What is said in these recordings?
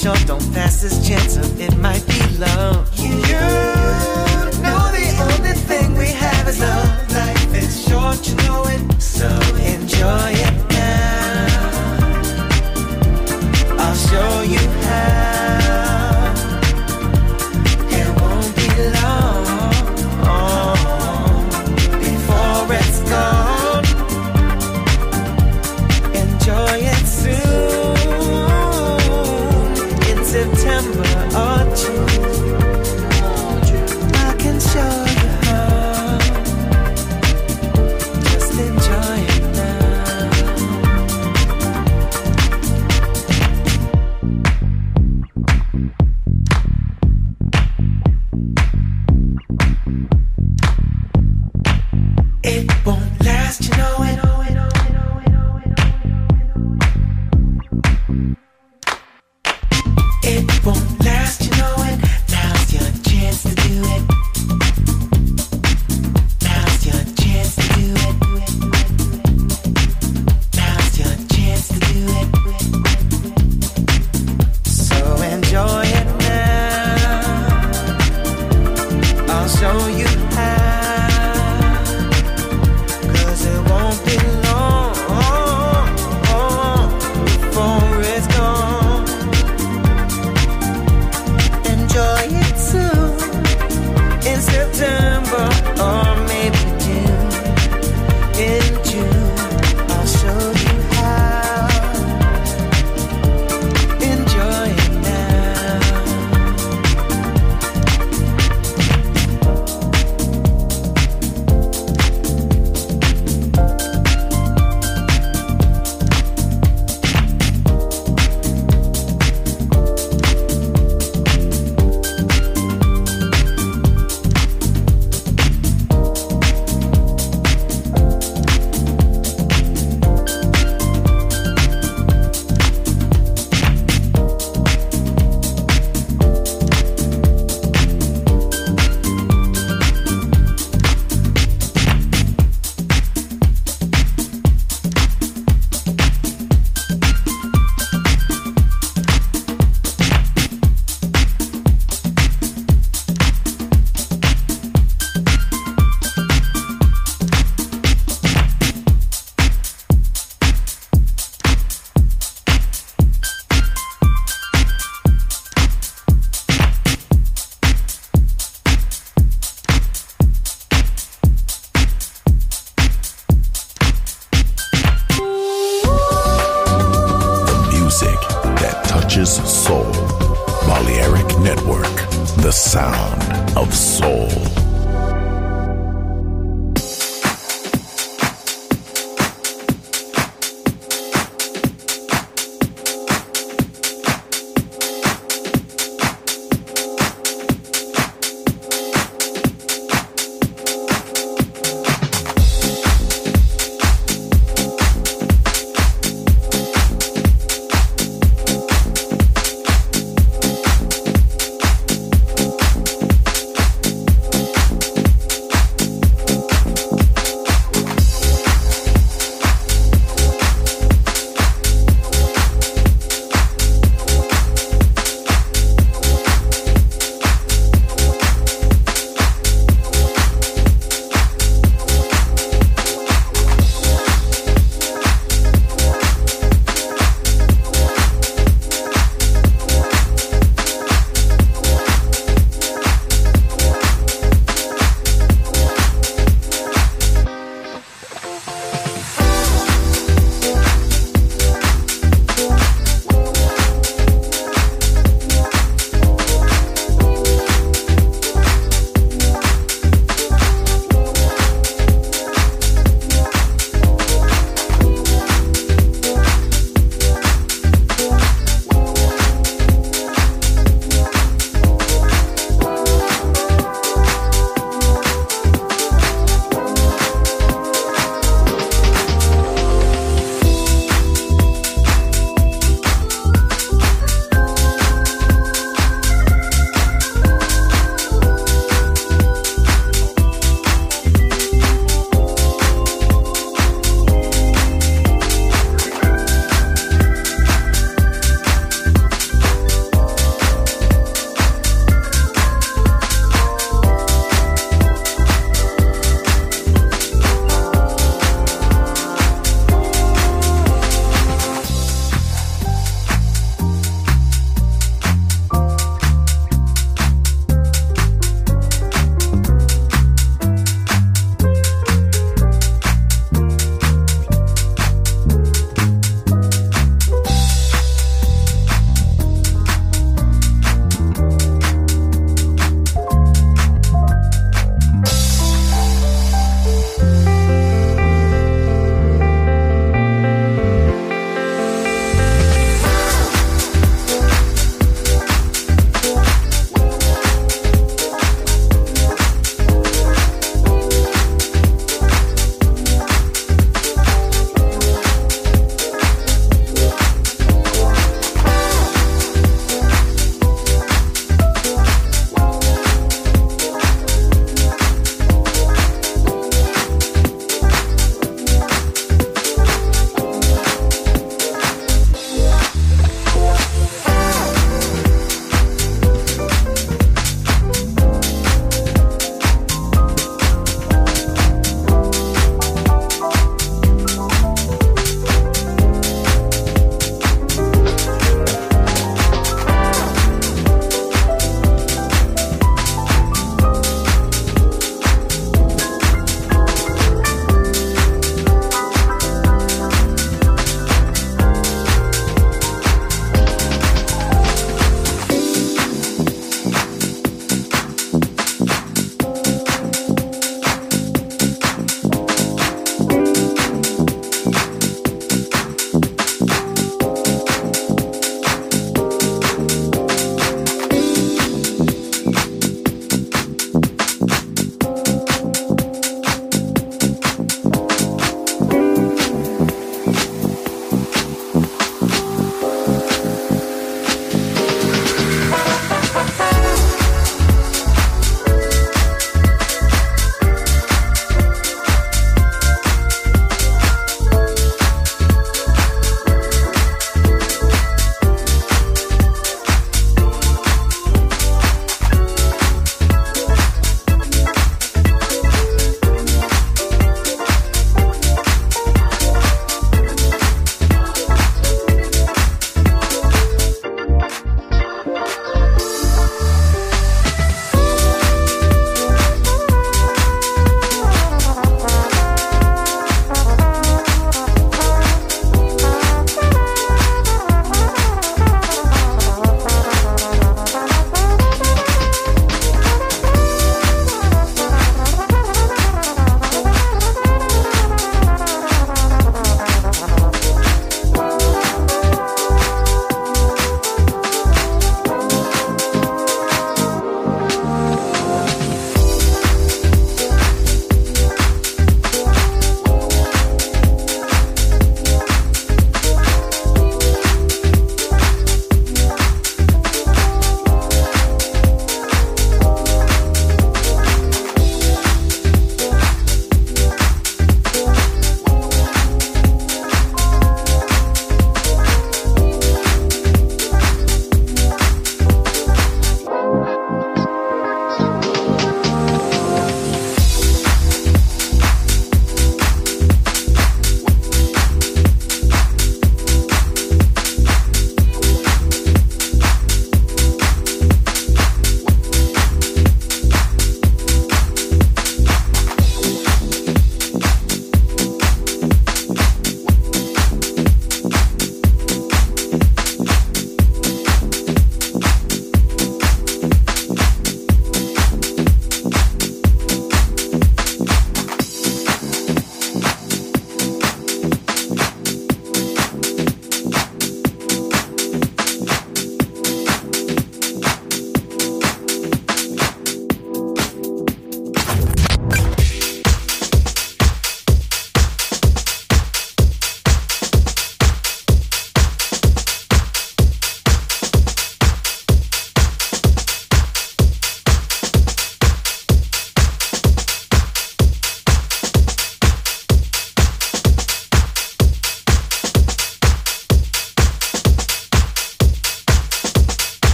Short, don't pass this chance, or it might be love.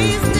Please.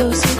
Bailar,